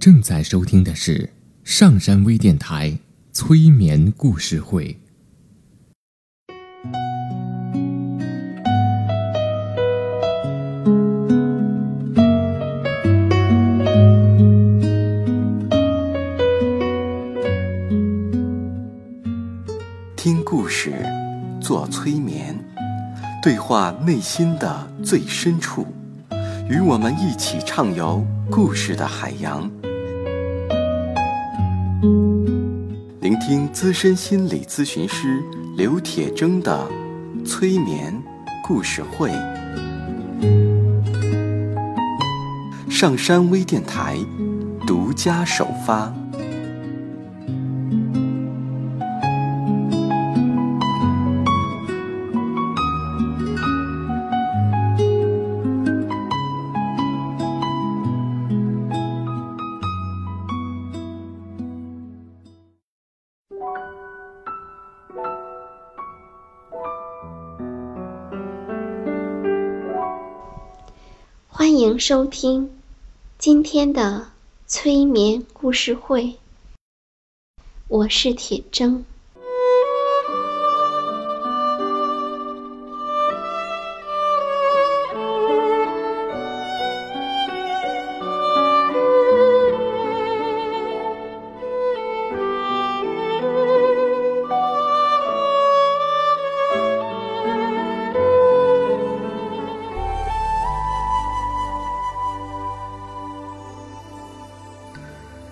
正在收听的是上山微电台催眠故事会。听故事，做催眠，对话内心的最深处，与我们一起畅游故事的海洋。聆听资深心理咨询师刘铁铮的催眠故事会。上山微电台独家首发。收听今天的催眠故事会，我是铁铮。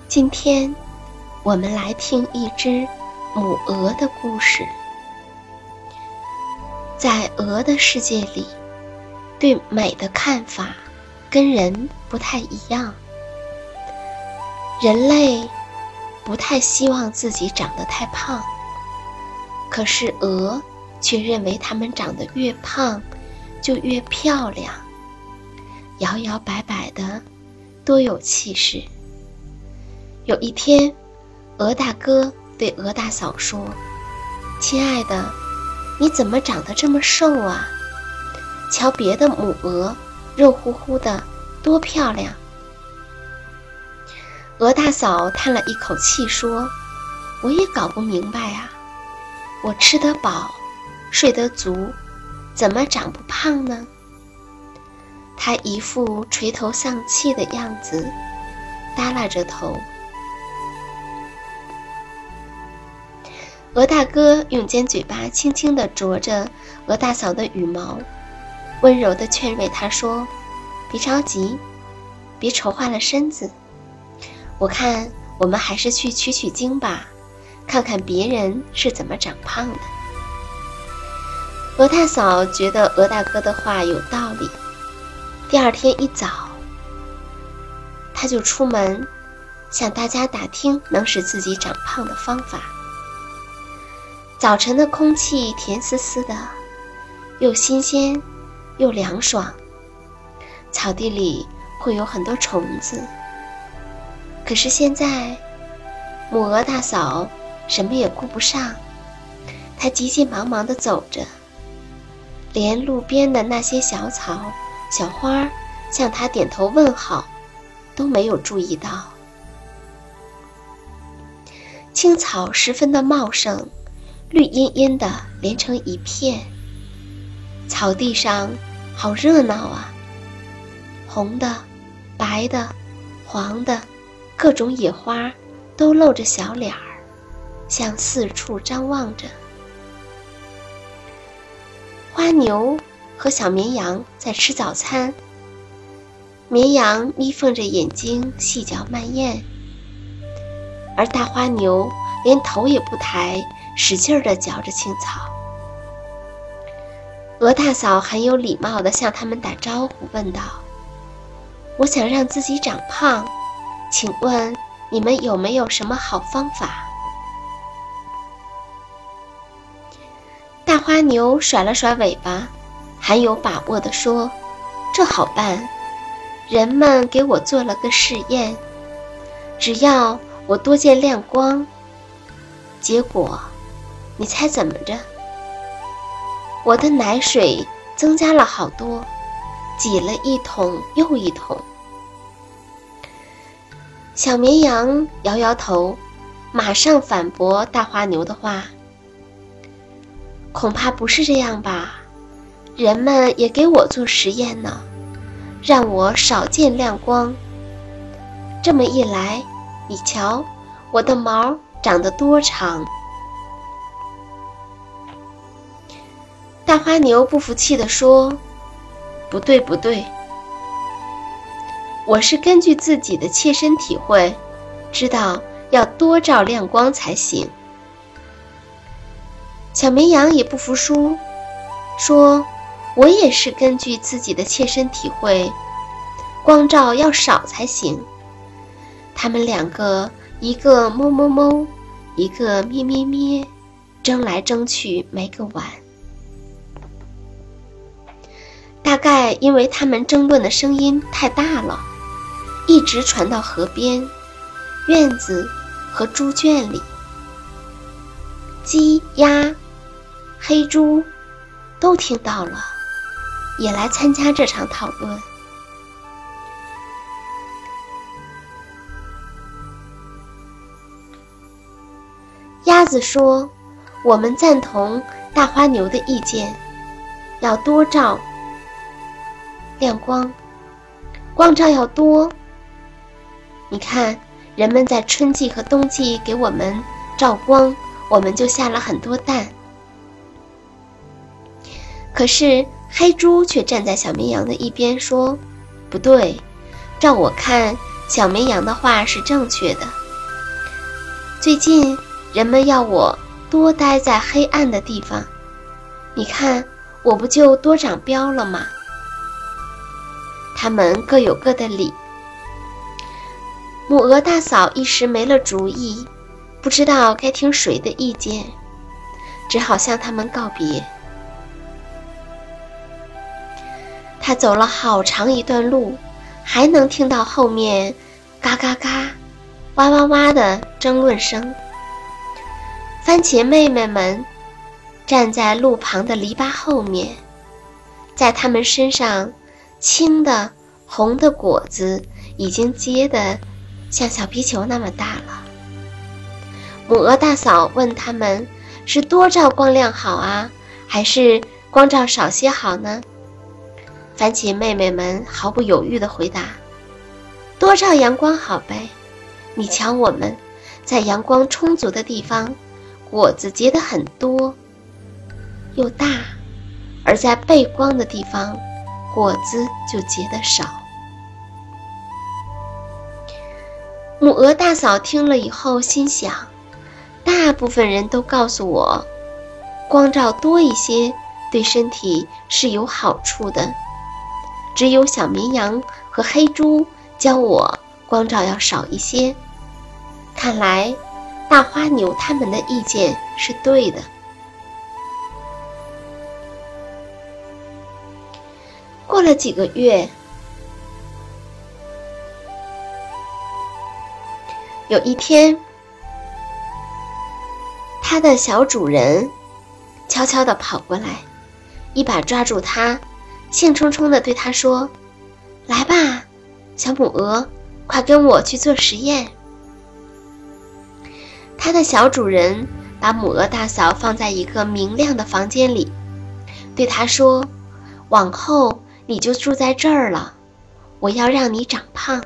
今天，我们来听一只母鹅的故事。在鹅的世界里，对美的看法跟人不太一样。人类不太希望自己长得太胖，可是鹅却认为它们长得越胖就越漂亮，摇摇摆摆的，多有气势。有一天，鹅大哥对鹅大嫂说：“亲爱的，你怎么长得这么瘦啊？瞧别的母鹅，肉乎乎的，多漂亮。”鹅大嫂叹了一口气说：“我也搞不明白啊，我吃得饱，睡得足，怎么长不胖呢？”她一副垂头丧气的样子，耷拉着头。鹅大哥用尖嘴巴轻轻地啄着鹅大嫂的羽毛，温柔地劝慰她说：“别着急，别愁坏了身子。我看我们还是去取取经吧，看看别人是怎么长胖的。”鹅大嫂觉得鹅大哥的话有道理。第二天一早，他就出门向大家打听能使自己长胖的方法。早晨的空气甜丝丝的，又新鲜又凉爽。草地里会有很多虫子。可是现在，母鹅大嫂什么也顾不上，她急急忙忙地走着，连路边的那些小草、小花向她点头问好都没有注意到。青草十分的茂盛。绿茵茵的连成一片，草地上好热闹啊！红的、白的、黄的，各种野花都露着小脸儿，向四处张望着。花牛和小绵羊在吃早餐，绵羊眯缝着眼睛细嚼慢咽，而大花牛连头也不抬。使劲儿地嚼着青草。鹅大嫂很有礼貌地向他们打招呼，问道：“我想让自己长胖，请问你们有没有什么好方法？”大花牛甩了甩尾巴，很有把握地说：“这好办，人们给我做了个试验，只要我多见亮光，结果……”你猜怎么着？我的奶水增加了好多，挤了一桶又一桶。小绵羊摇摇头，马上反驳大花牛的话：“恐怕不是这样吧？人们也给我做实验呢，让我少见亮光。这么一来，你瞧，我的毛长得多长！”大花牛不服气地说：“不对，不对。”我是根据自己的切身体会，知道要多照亮光才行。小绵羊也不服输，说：“我也是根据自己的切身体会，光照要少才行。”他们两个，一个哞哞哞，一个咩咩咩，争来争去没个完。大概因为他们争论的声音太大了。一直传到河边、院子和猪圈里，鸡、鸭、黑猪都听到了，也来参加这场讨论。鸭子说：“我们赞同大花牛的意见，要多照亮光，光照要多。”你看，人们在春季和冬季给我们照光，我们就下了很多蛋。可是黑猪却站在小绵羊的一边，说：“不对，照我看，小绵羊的话是正确的。最近人们要我多待在黑暗的地方，你看，我不就多长膘了吗？”他们各有各的理。母鹅大嫂一时没了主意，不知道该听谁的意见，只好向他们告别。他走了好长一段路，还能听到后面嘎嘎嘎、哇哇哇的争论声。番茄妹妹们站在路旁的篱笆后面，在他们身上，青的、红的果子已经结的。像小皮球那么大了。母鹅大嫂问他们：“是多照光亮好啊，还是光照少些好呢？”番茄妹妹们毫不犹豫地回答：“多照阳光好呗。你瞧，我们在阳光充足的地方，果子结得很多又大；而在背光的地方，果子就结得少。”母鹅大嫂听了以后，心想：大部分人都告诉我，光照多一些对身体是有好处的，只有小绵羊和黑猪教我光照要少一些。看来，大花牛他们的意见是对的。过了几个月。有一天，它的小主人悄悄地跑过来，一把抓住它，兴冲冲地对它说：“来吧，小母鹅，快跟我去做实验。”它的小主人把母鹅大嫂放在一个明亮的房间里，对它说：“往后你就住在这儿了，我要让你长胖。”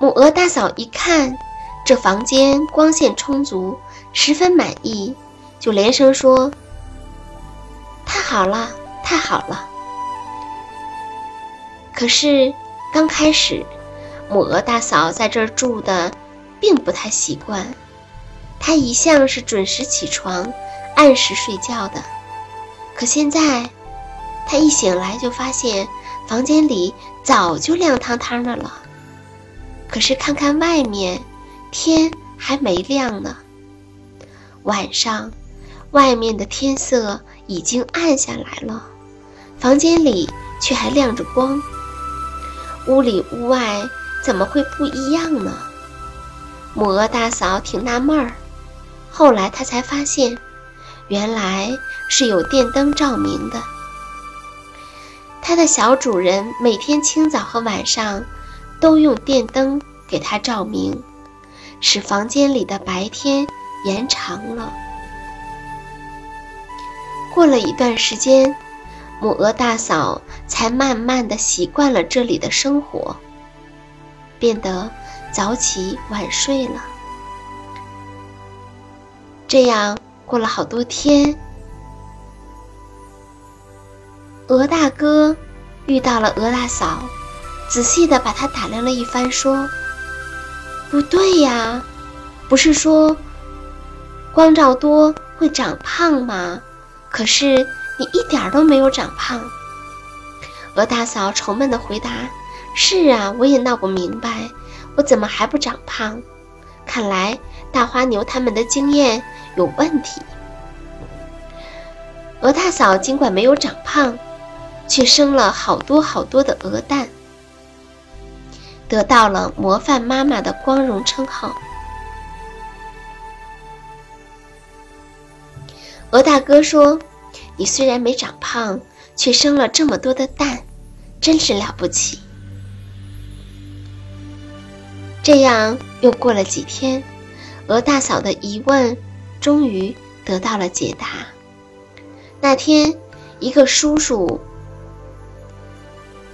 母鹅大嫂一看，这房间光线充足，十分满意，就连声说：“太好了，太好了！”可是刚开始，母鹅大嫂在这儿住的并不太习惯。她一向是准时起床、按时睡觉的，可现在，他一醒来就发现房间里早就亮堂堂的了。可是看看外面，天还没亮呢。晚上，外面的天色已经暗下来了，房间里却还亮着光。屋里屋外怎么会不一样呢？母鹅大嫂挺纳闷儿，后来她才发现，原来是有电灯照明的。它的小主人每天清早和晚上。都用电灯给它照明，使房间里的白天延长了。过了一段时间，母鹅大嫂才慢慢的习惯了这里的生活，变得早起晚睡了。这样过了好多天，鹅大哥遇到了鹅大嫂，仔细的把他打量了一番，说：“不对呀，不是说光照多会长胖吗？”可是你一点都没有长胖。鹅大嫂愁闷的回答：“是啊，我也闹不明白，我怎么还不长胖？看来大花牛他们的经验有问题。”鹅大嫂尽管没有长胖，却生了好多好多的鹅蛋，得到了模范妈妈的光荣称号。鹅大哥说：“你虽然没长胖，却生了这么多的蛋，真是了不起。”这样又过了几天，鹅大嫂的疑问终于得到了解答。那天，一个叔叔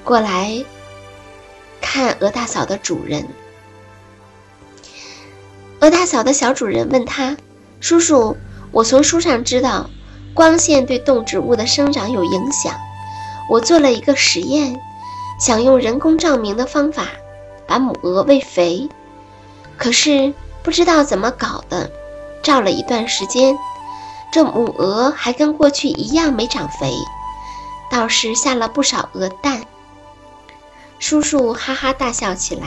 过来看鹅大嫂的主人。鹅大嫂的小主人问他：“叔叔。”我从书上知道，光线对动植物的生长有影响。我做了一个实验，想用人工照明的方法把母鹅喂肥，可是不知道怎么搞的，照了一段时间，这母鹅还跟过去一样没长肥，倒是下了不少鹅蛋。叔叔哈哈大笑起来，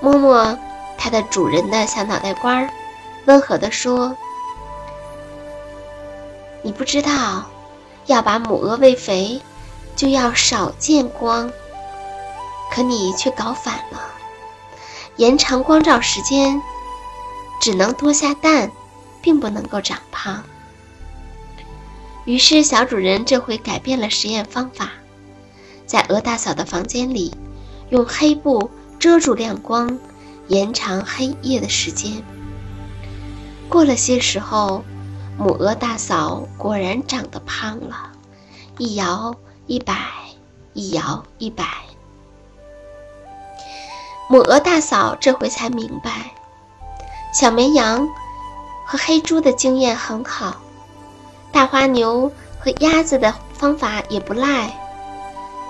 摸摸它的主人的小脑袋瓜儿，温和地说。你不知道，要把母鹅喂肥，就要少见光。可你却搞反了，延长光照时间，只能多下蛋，并不能够长胖。于是小主人这回改变了实验方法，在鹅大嫂的房间里，用黑布遮住亮光，延长黑夜的时间。过了些时候。母鹅大嫂果然长得胖了，一摇一摆，一摇一摆。母鹅大嫂这回才明白，小绵羊和黑猪的经验很好，大花牛和鸭子的方法也不赖。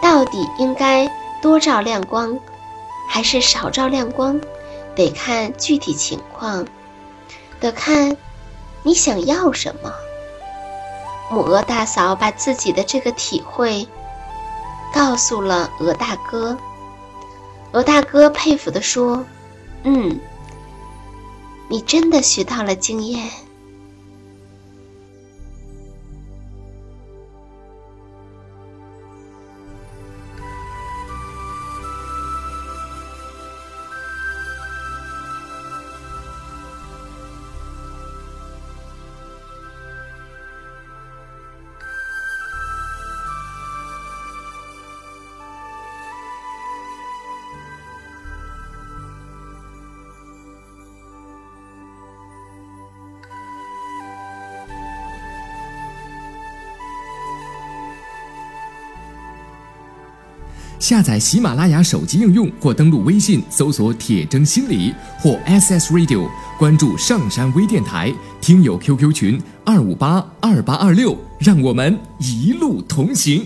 到底应该多照亮光，还是少照亮光，得看具体情况，得看。你想要什么？母鹅大嫂把自己的这个体会告诉了鹅大哥。鹅大哥佩服地说：“嗯，你真的学到了经验。”下载喜马拉雅手机应用，或登录微信搜索“铁铮心理”或 SS Radio，关注上山微电台，听友 QQ 群二五八二八二六，让我们一路同行。